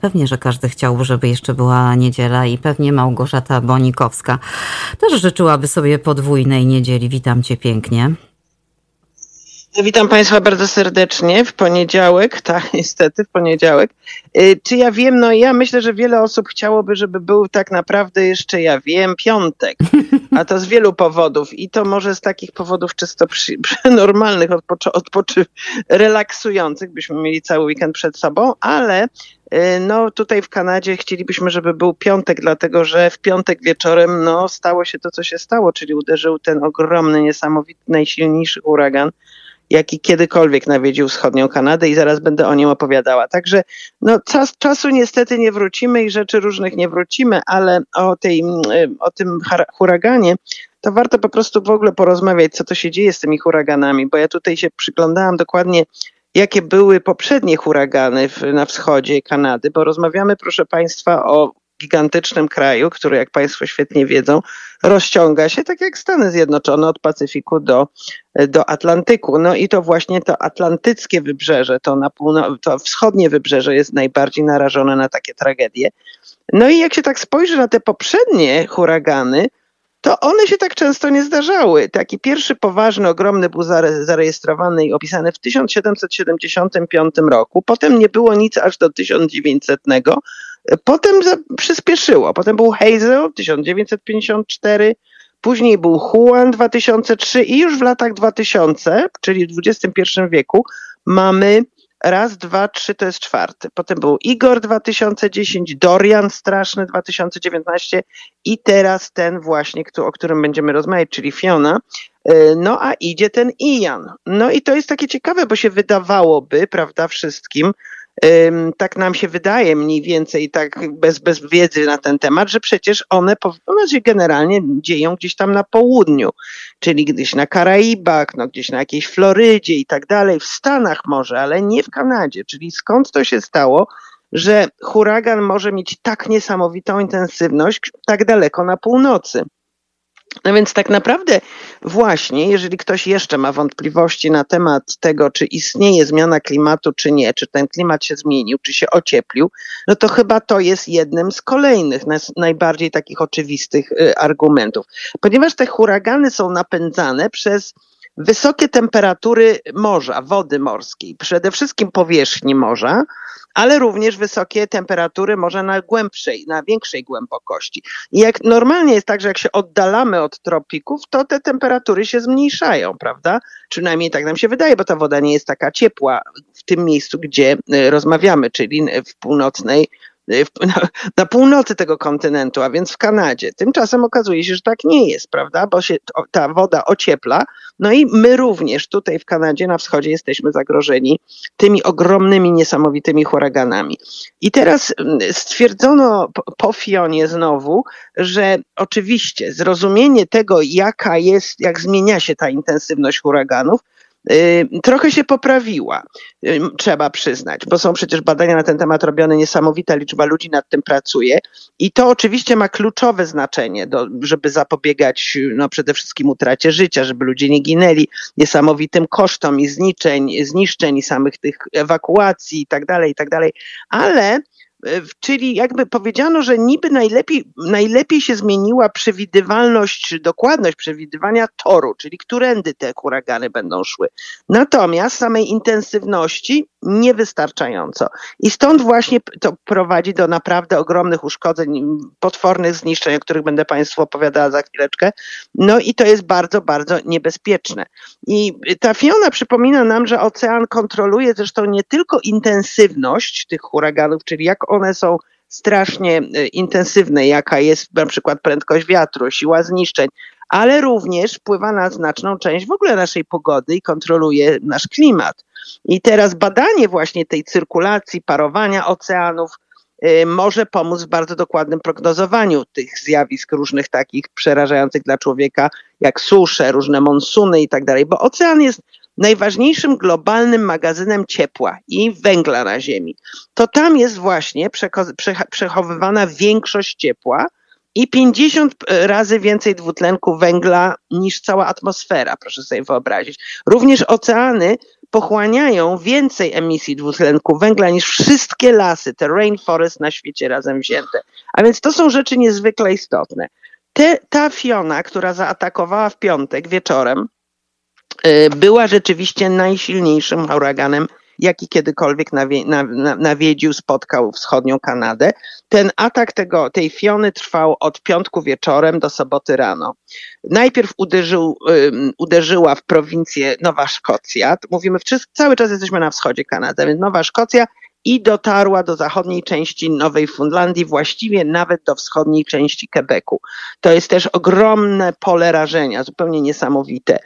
Pewnie, że każdy chciałby, żeby jeszcze była niedziela i pewnie Małgorzata Bonikowska też życzyłaby sobie podwójnej niedzieli. Witam cię pięknie. Witam Państwa bardzo serdecznie w poniedziałek, tak, niestety w poniedziałek. Y, czy ja wiem? No ja myślę, że wiele osób chciałoby, żeby był tak naprawdę jeszcze, ja wiem, piątek. A to z wielu powodów. I to może z takich powodów czysto przy, przy normalnych, odpoczy, odpoczy, relaksujących, byśmy mieli cały weekend przed sobą, ale y, no tutaj w Kanadzie chcielibyśmy, żeby był piątek, dlatego że w piątek wieczorem no stało się to, co się stało, czyli uderzył ten ogromny, niesamowity, najsilniejszy huragan jaki kiedykolwiek nawiedził wschodnią Kanadę i zaraz będę o nim opowiadała. Także no, czas, czasu niestety nie wrócimy i rzeczy różnych nie wrócimy, ale o, tej, mm, o tym huraganie to warto po prostu w ogóle porozmawiać, co to się dzieje z tymi huraganami, bo ja tutaj się przyglądałam dokładnie jakie były poprzednie huragany w, na wschodzie Kanady, bo rozmawiamy, proszę Państwa, o gigantycznym kraju, który, jak Państwo świetnie wiedzą, rozciąga się tak jak Stany Zjednoczone od Pacyfiku do, do Atlantyku. No i to właśnie to atlantyckie wybrzeże, to, na półno, to wschodnie wybrzeże jest najbardziej narażone na takie tragedie. No i jak się tak spojrzy na te poprzednie huragany, to one się tak często nie zdarzały. Taki pierwszy poważny, ogromny był zarejestrowany i opisany w 1775 roku. Potem nie było nic aż do 1900. Potem przyspieszyło. Potem był Hazel 1954, później był Juan 2003 i już w latach 2000, czyli w XXI wieku, mamy raz, dwa, trzy to jest czwarty. Potem był Igor 2010, Dorian straszny 2019 i teraz ten właśnie, o którym będziemy rozmawiać, czyli Fiona. E, no a idzie ten Ian. No i to jest takie ciekawe, bo się wydawałoby, prawda, wszystkim, tak nam się wydaje mniej więcej, tak bez, bez wiedzy na ten temat, że przecież one, one się generalnie dzieją gdzieś tam na południu, czyli gdzieś na Karaibach, no gdzieś na jakiejś Florydzie i tak dalej, w Stanach może, ale nie w Kanadzie. Czyli skąd to się stało, że huragan może mieć tak niesamowitą intensywność tak daleko na północy? No więc tak naprawdę właśnie, jeżeli ktoś jeszcze ma wątpliwości na temat tego, czy istnieje zmiana klimatu, czy nie, czy ten klimat się zmienił, czy się ocieplił, no to chyba to jest jednym z kolejnych, najbardziej takich oczywistych y, argumentów. Ponieważ te huragany są napędzane przez wysokie temperatury morza, wody morskiej, przede wszystkim powierzchni morza, ale również wysokie temperatury może na głębszej, na większej głębokości. I jak normalnie jest tak, że jak się oddalamy od tropików, to te temperatury się zmniejszają, prawda? Przynajmniej tak nam się wydaje, bo ta woda nie jest taka ciepła w tym miejscu, gdzie y, rozmawiamy, czyli w północnej na, na, północy tego kontynentu, a więc w Kanadzie. Tymczasem okazuje się, że tak nie jest, prawda? Bo się ta woda ociepla, no i my również tutaj w Kanadzie na wschodzie jesteśmy zagrożeni tymi ogromnymi, niesamowitymi huraganami. I teraz mm, stwierdzono po Fionie znowu, że oczywiście zrozumienie tego, jaka jest, jak zmienia się ta intensywność huraganów, Y, trochę się poprawiła, trzeba przyznać, bo są przecież badania na ten temat robione, niesamowita liczba ludzi nad tym pracuje i to oczywiście ma kluczowe znaczenie, do, żeby zapobiegać no, przede wszystkim utracie życia, żeby ludzie nie ginęli niesamowitym kosztom i zniszczeń, zniszczeń i samych tych ewakuacji i tak dalej, i tak dalej, ale czyli jakby powiedziano, że niby najlepiej, najlepiej się zmieniła przewidywalność, dokładność przewidywania toru, czyli którędy te huragany będą szły. Natomiast samej intensywności niewystarczająco. I stąd właśnie to prowadzi do naprawdę ogromnych uszkodzeń, potwornych zniszczeń, o których będę Państwu opowiadała za chwileczkę. No i to jest bardzo, bardzo niebezpieczne. I ta Fiona przypomina nam, że ocean kontroluje zresztą nie tylko intensywność tych huraganów, czyli jak one są strasznie e, intensywne, jaka jest na przykład prędkość wiatru, siła zniszczeń, ale również wpływa na znaczną część w ogóle naszej pogody i kontroluje nasz klimat. I teraz badanie właśnie tej cyrkulacji, parowania oceanów y, może pomóc w bardzo dokładnym prognozowaniu tych zjawisk różnych takich przerażających dla człowieka, jak susze, różne monsuny i tak dalej, bo ocean jest najważniejszym globalnym magazynem ciepła i węgla na Ziemi. To tam jest właśnie przechowywana większość ciepła, i 50 razy więcej dwutlenku węgla niż cała atmosfera, proszę sobie wyobrazić. Również oceany pochłaniają więcej emisji dwutlenku węgla niż wszystkie lasy, te rainforest na świecie razem wzięte. A więc to są rzeczy niezwykle istotne. Te, ta Fiona, która zaatakowała w piątek wieczorem, była rzeczywiście najsilniejszym huraganem jaki kiedykolwiek nawie, nawiedził, spotkał wschodnią Kanadę. Ten atak tego, tej Fiony trwał od piątku wieczorem do soboty rano. Najpierw uderzył, um, uderzyła w prowincję Nowa Szkocja. Mówimy, cały czas jesteśmy na wschodzie Kanady, więc Nowa Szkocja i dotarła do zachodniej części Nowej Fundlandii, właściwie nawet do wschodniej części Quebecu. To jest też ogromne pole rażenia, zupełnie niesamowite.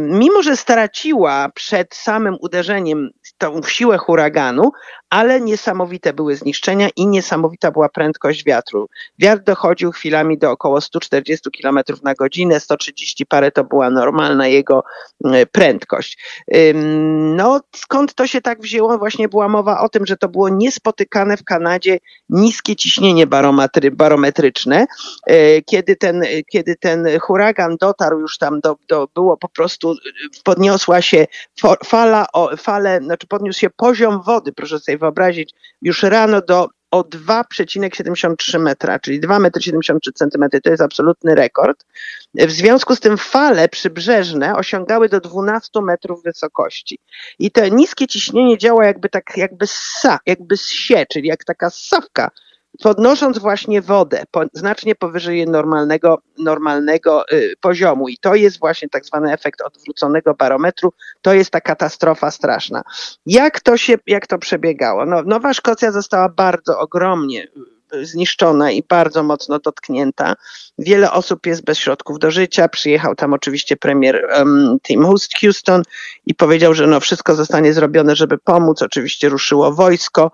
Mimo, że straciła przed samym uderzeniem tą siłę huraganu, ale niesamowite były zniszczenia i niesamowita była prędkość wiatru. Wiatr dochodził chwilami do około 140 km na godzinę, 130 parę to była normalna jego prędkość. No, skąd to się tak wzięło? Właśnie była mowa o tym, że to było niespotykane w Kanadzie niskie ciśnienie barometry, barometryczne. E, kiedy ten, kiedy ten huragan dotarł już tam, do, do, było po prostu, podniosła się fala, o, fale, znaczy podniósł się poziom wody, proszę sobie wyobrazić, już rano do o 2,73 metra, czyli 2,73 metry To jest absolutny rekord. W związku z tym fale przybrzeżne osiągały do 12 metrów wysokości. I to niskie ciśnienie działa jakby tak, jakby sa, jakby sie, czyli jak taka ssawka podnosząc właśnie wodę po, znacznie powyżej normalnego, normalnego y, poziomu. I to jest właśnie tak zwany efekt odwróconego barometru. To jest ta katastrofa straszna. Jak to się, jak to przebiegało? No, Nowa Szkocja została bardzo ogromnie y, zniszczona i bardzo mocno dotknięta. Wiele osób jest bez środków do życia. Przyjechał tam oczywiście premier um, Tim Houston i powiedział, że no wszystko zostanie zrobione, żeby pomóc. Oczywiście ruszyło wojsko.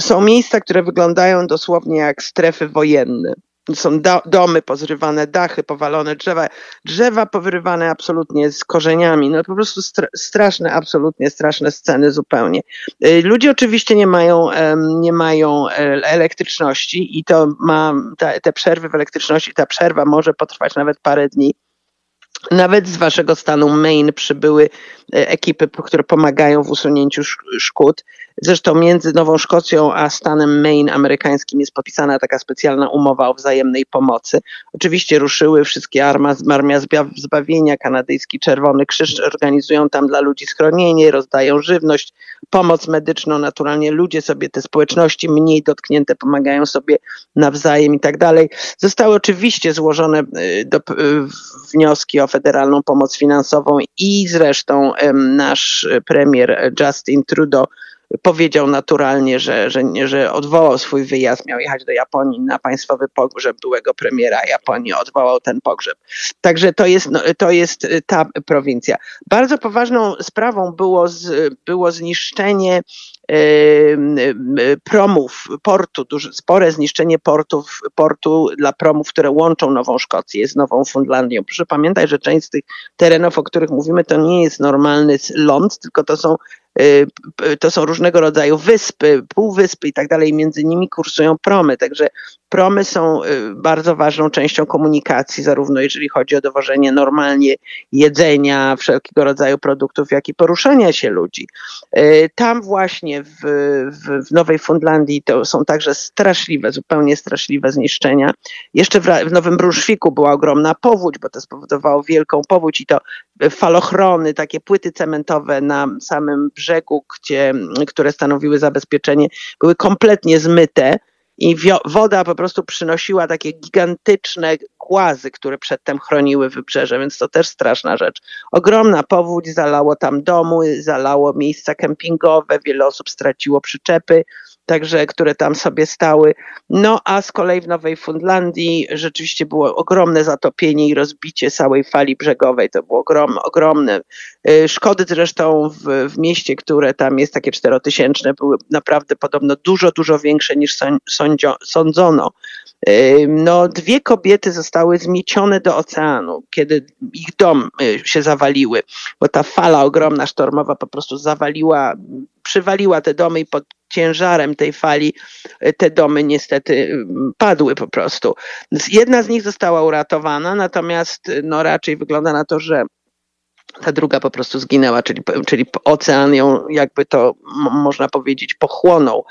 Są miejsca, które wyglądają dosłownie jak strefy wojenne. Są do, domy pozrywane, dachy powalone, drzewa, drzewa powyrywane absolutnie z korzeniami. No po prostu straszne, absolutnie straszne sceny zupełnie. Y, ludzie oczywiście nie mają, nie mają e, elektryczności i to ma te, te przerwy w elektryczności, ta przerwa może potrwać nawet parę dni. Nawet z waszego stanu Maine przybyły e, ekipy, które pomagają w usunięciu szkód. Zresztą między Nową Szkocją a stanem Maine amerykańskim jest podpisana taka specjalna umowa o wzajemnej pomocy. Oczywiście ruszyły wszystkie arma, Armia Zbawienia, kanadyjski Czerwony Krzyż organizują tam dla ludzi schronienie, rozdają żywność, pomoc medyczną. Naturalnie ludzie sobie, te społeczności mniej dotknięte pomagają sobie nawzajem i tak dalej. Zostały oczywiście złożone y, do, y, wnioski o federalną pomoc finansową i zresztą nasz premier Justin Trudeau powiedział naturalnie, że, że, że odwołał swój wyjazd, miał jechać do Japonii na państwowy pogrzeb byłego premiera Japonii, odwołał ten pogrzeb. Także to jest, no, to jest ta prowincja. Bardzo poważną sprawą było, z, było zniszczenie promów portu, duże, spore zniszczenie portów, portu dla promów, które łączą Nową Szkocję z Nową Fundlandią. Proszę pamiętać, że część z tych terenów, o których mówimy, to nie jest normalny ląd, tylko to są Y, to są różnego rodzaju wyspy, półwyspy i tak dalej, między nimi kursują promy, także promy są y, bardzo ważną częścią komunikacji, zarówno jeżeli chodzi o dowożenie normalnie jedzenia, wszelkiego rodzaju produktów, jak i poruszania się ludzi. Y, tam właśnie w, w, w Nowej Fundlandii to są także straszliwe, zupełnie straszliwe zniszczenia. Jeszcze w, w Nowym Brunswicku była ogromna powódź, bo to spowodowało wielką powódź i to falochrony, takie płyty cementowe na samym brzegu, gdzie, które stanowiły zabezpieczenie, były kompletnie zmyte i woda po prostu przynosiła takie gigantyczne głazy, które przedtem chroniły wybrzeże, więc to też straszna rzecz. Ogromna powódź zalało tam domy, zalało miejsca kempingowe, wiele osób straciło przyczepy, także które tam sobie stały. No a z kolei w Nowej Fundlandii rzeczywiście było ogromne zatopienie i rozbicie całej fali brzegowej. To było ogrom, ogromne. Y, szkody zresztą w, w mieście, które tam jest takie czterotysięczne, były naprawdę podobno dużo, dużo większe niż sądzio, sądzono. Y, no, dwie kobiety zostały zmiecione do oceanu, kiedy ich dom y, się zawaliły, bo ta fala ogromna sztormowa po prostu zawaliła, przywaliła te domy i pod ciężarem tej fali y, te domy niestety padły po prostu. Jedna z nich została uratowana, natomiast no raczej wygląda na to, że ta druga po prostu zginęła, czyli, czyli ocean ją, jakby to można powiedzieć, pochłonął.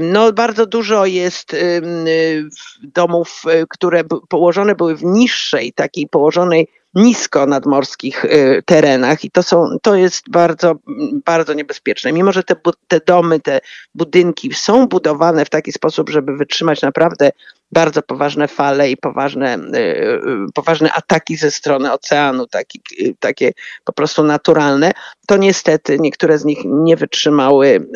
No, bardzo dużo jest domów, które położone były w niższej, takiej położonej nisko nadmorskich y, terenach i to, są, to jest bardzo, bardzo niebezpieczne. Mimo, że te, te domy, te budynki są budowane w taki sposób, żeby wytrzymać naprawdę bardzo poważne fale i poważne, y, y, poważne ataki ze strony oceanu, taki, takie po prostu naturalne, to niestety niektóre z nich nie wytrzymały,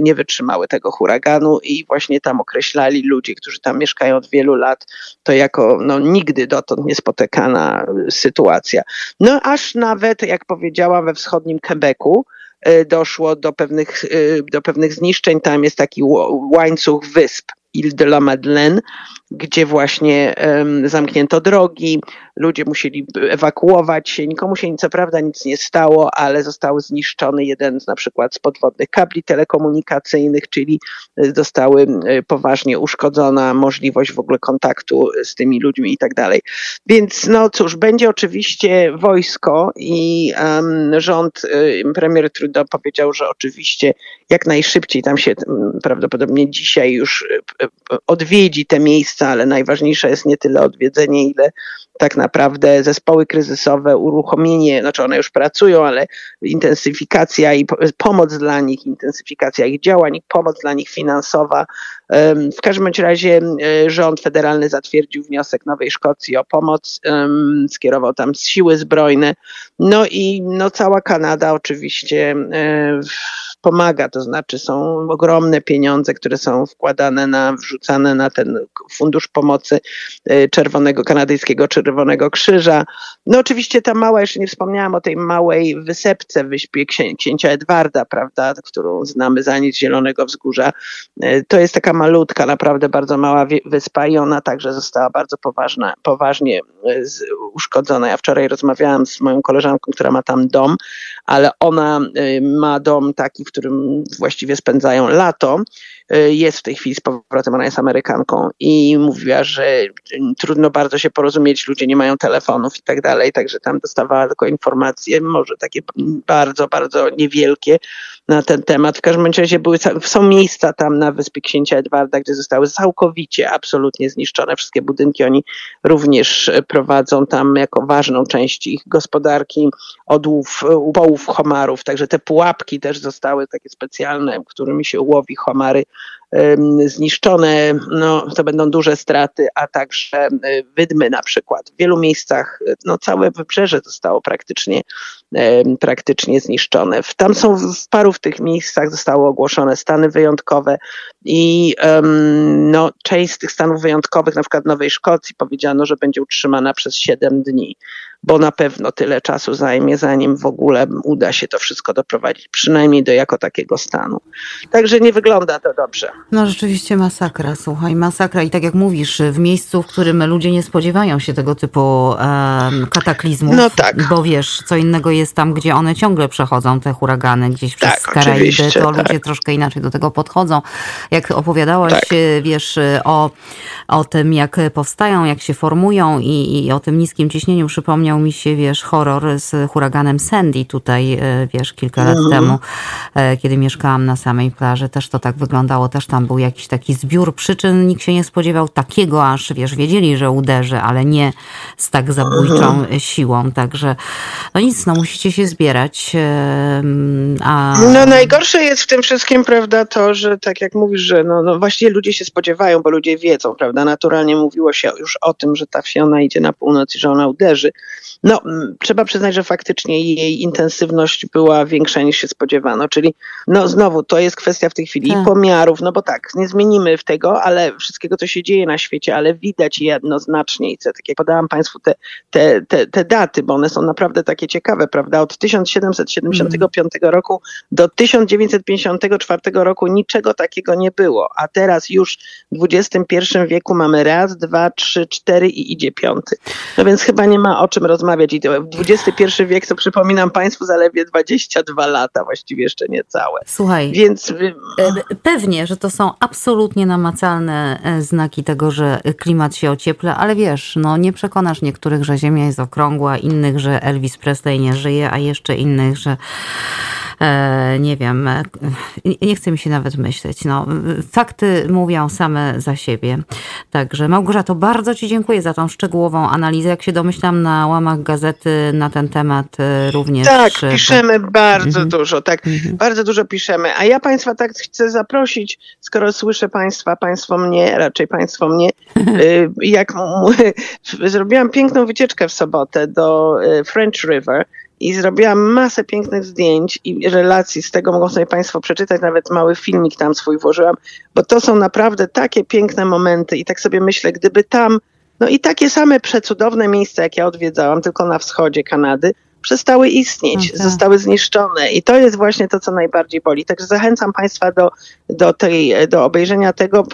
nie wytrzymały tego huraganu i właśnie tam określali ludzie, którzy tam mieszkają od wielu lat, to jako no, nigdy dotąd niespotykana sytuacja. No aż nawet, jak powiedziałam, we wschodnim Quebecu, doszło do pewnych, do pewnych zniszczeń. Tam jest taki łańcuch wysp, Ile de la Madeleine, gdzie właśnie um, zamknięto drogi, ludzie musieli ewakuować się, nikomu się co prawda nic nie stało, ale został zniszczony jeden z na przykład z podwodnych kabli telekomunikacyjnych, czyli e, zostały e, poważnie uszkodzona możliwość w ogóle kontaktu z tymi ludźmi i tak dalej. Więc no cóż, będzie oczywiście wojsko i um, rząd, um, premier Trudeau powiedział, że oczywiście jak najszybciej tam się prawdopodobnie dzisiaj już odwiedzi te miejsca, ale najważniejsze jest nie tyle odwiedzenie, ile tak naprawdę zespoły kryzysowe, uruchomienie, znaczy one już pracują, ale intensyfikacja i pomoc dla nich, intensyfikacja ich działań, pomoc dla nich finansowa. W każdym razie rząd federalny zatwierdził wniosek Nowej Szkocji o pomoc, skierował tam siły zbrojne. No i no, cała Kanada oczywiście pomaga, to znaczy są ogromne pieniądze, które są wkładane na, wrzucane na ten fundusz pomocy e, Czerwonego, Kanadyjskiego Czerwonego Krzyża. No oczywiście ta mała, jeszcze nie wspomniałam o tej małej wysepce w wyspie księcia Edwarda, prawda, którą znamy za nic Zielonego Wzgórza. E, to jest taka malutka, naprawdę bardzo mała wyspa i ona także została bardzo poważna, poważnie e, uszkodzona. Ja wczoraj rozmawiałam z moją koleżanką, która ma tam dom, ale ona ma dom taki, w którym właściwie spędzają lato. Y, jest w tej chwili z powrotem, ona jest Amerykanką i mówiła, że trudno bardzo się porozumieć, ludzie nie mają telefonów i tak dalej, także tam dostawała tylko informacje, może takie bardzo, bardzo niewielkie na ten temat. W każdym razie były, są miejsca tam na wyspie Księcia Edwarda, gdzie zostały całkowicie, absolutnie zniszczone wszystkie budynki. Oni również prowadzą tam jako ważną część ich gospodarki odłów, upołów homarów, także te pułapki też zostały takie specjalne, którymi się łowi homary zniszczone, no, to będą duże straty, a także wydmy na przykład. W wielu miejscach no, całe wybrzeże zostało praktycznie, praktycznie zniszczone. Tam są w paru w tych miejscach zostały ogłoszone stany wyjątkowe i no, część z tych stanów wyjątkowych, na przykład Nowej Szkocji, powiedziano, że będzie utrzymana przez 7 dni bo na pewno tyle czasu zajmie, zanim w ogóle uda się to wszystko doprowadzić, przynajmniej do jako takiego stanu. Także nie wygląda to dobrze. No rzeczywiście masakra, słuchaj, masakra. I tak jak mówisz, w miejscu, w którym ludzie nie spodziewają się tego typu um, kataklizmów, no tak. bo wiesz, co innego jest tam, gdzie one ciągle przechodzą, te huragany gdzieś przez tak, Karaiby, to ludzie tak. troszkę inaczej do tego podchodzą. Jak opowiadałaś, tak. wiesz, o, o tym, jak powstają, jak się formują i, i o tym niskim ciśnieniu, przypomnę przypomniał mi się, wiesz, horror z huraganem Sandy tutaj, e, wiesz, kilka lat mm. temu, e, kiedy mieszkałam na samej plaży. Też to tak wyglądało, też tam był jakiś taki zbiór przyczyn. Nikt się nie spodziewał takiego, aż, wiesz, wiedzieli, że uderzy, ale nie z tak zabójczą mm. siłą. Także, no nic, no musicie się zbierać. A... No najgorsze jest w tym wszystkim, prawda, to, że tak jak mówisz, że no, no właściwie ludzie się spodziewają, bo ludzie wiedzą, prawda, naturalnie mówiło się już o tym, że ta Fiona idzie na północ i że ona uderzy. No, trzeba przyznać, że faktycznie jej intensywność była większa niż się spodziewano, czyli no znowu to jest kwestia w tej chwili tak. pomiarów, no bo tak, nie zmienimy w tego, ale wszystkiego, co się dzieje na świecie, ale widać jednoznacznie i co, tak jak podałam Państwu te, te, te, te daty, bo one są naprawdę takie ciekawe, prawda, od 1775 mm. roku do 1954 roku niczego takiego nie było, a teraz już w XXI wieku mamy raz, dwa, trzy, cztery i idzie piąty. No więc chyba nie ma o czym rozmawiać. I XXI wiek, to przypominam Państwu, zaledwie 22 lata, właściwie jeszcze niecałe. Słuchaj, Więc... Y, e, pewnie, że to są absolutnie namacalne e, znaki tego, że klimat się ociepla, ale wiesz, no nie przekonasz niektórych, że Ziemia jest okrągła, innych, że Elvis Presley nie żyje, a jeszcze innych, że E, nie wiem, nie chce mi się nawet myśleć. No, fakty mówią same za siebie. Także Małgorzato, bardzo Ci dziękuję za tą szczegółową analizę. Jak się domyślam, na łamach gazety na ten temat e, również. Tak, piszemy bardzo mhm. dużo, tak, mhm. bardzo dużo piszemy. A ja Państwa tak chcę zaprosić, skoro słyszę Państwa, Państwo mnie, raczej Państwo mnie, jak zrobiłam piękną wycieczkę w sobotę do French River i zrobiłam masę pięknych zdjęć i relacji z tego. Mogą sobie Państwo przeczytać, nawet mały filmik tam swój włożyłam, bo to są naprawdę takie piękne momenty i tak sobie myślę, gdyby tam, no i takie same przecudowne miejsca, jak ja odwiedzałam, tylko na wschodzie Kanady, przestały istnieć, okay. zostały zniszczone i to jest właśnie to, co najbardziej boli. Także zachęcam Państwa do, do, tej, do obejrzenia tego,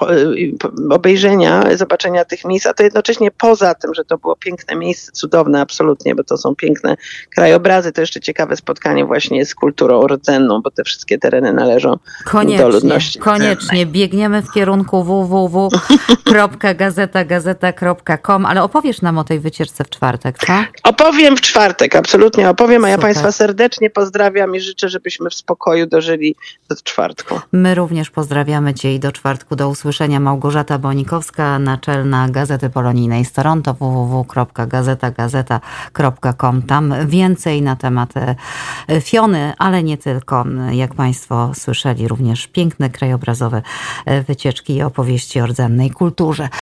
obejrzenia, zobaczenia tych miejsc, a to jednocześnie poza tym, że to było piękne miejsce, cudowne absolutnie, bo to są piękne krajobrazy, to jeszcze ciekawe spotkanie właśnie z kulturą rdzenną, bo te wszystkie tereny należą koniecznie, do ludności Koniecznie, rdzennej. biegniemy w kierunku www.gazetagazeta.com, ale opowiesz nam o tej wycieczce w czwartek, co? Opowiem w czwartek, absolutnie chętnie opowiem, a ja Państwa serdecznie pozdrawiam i życzę, żebyśmy w spokoju dożyli do czwartku. My również pozdrawiamy Cię i do czwartku. Do usłyszenia Małgorzata Bonikowska, naczelna Gazety Polonijnej z Toronto, www.gazetagazeta.com. Tam więcej na temat e, Fiony, ale nie tylko. Jak Państwo słyszeli, również piękne krajobrazowe e, wycieczki i opowieści o rdzennej kulturze.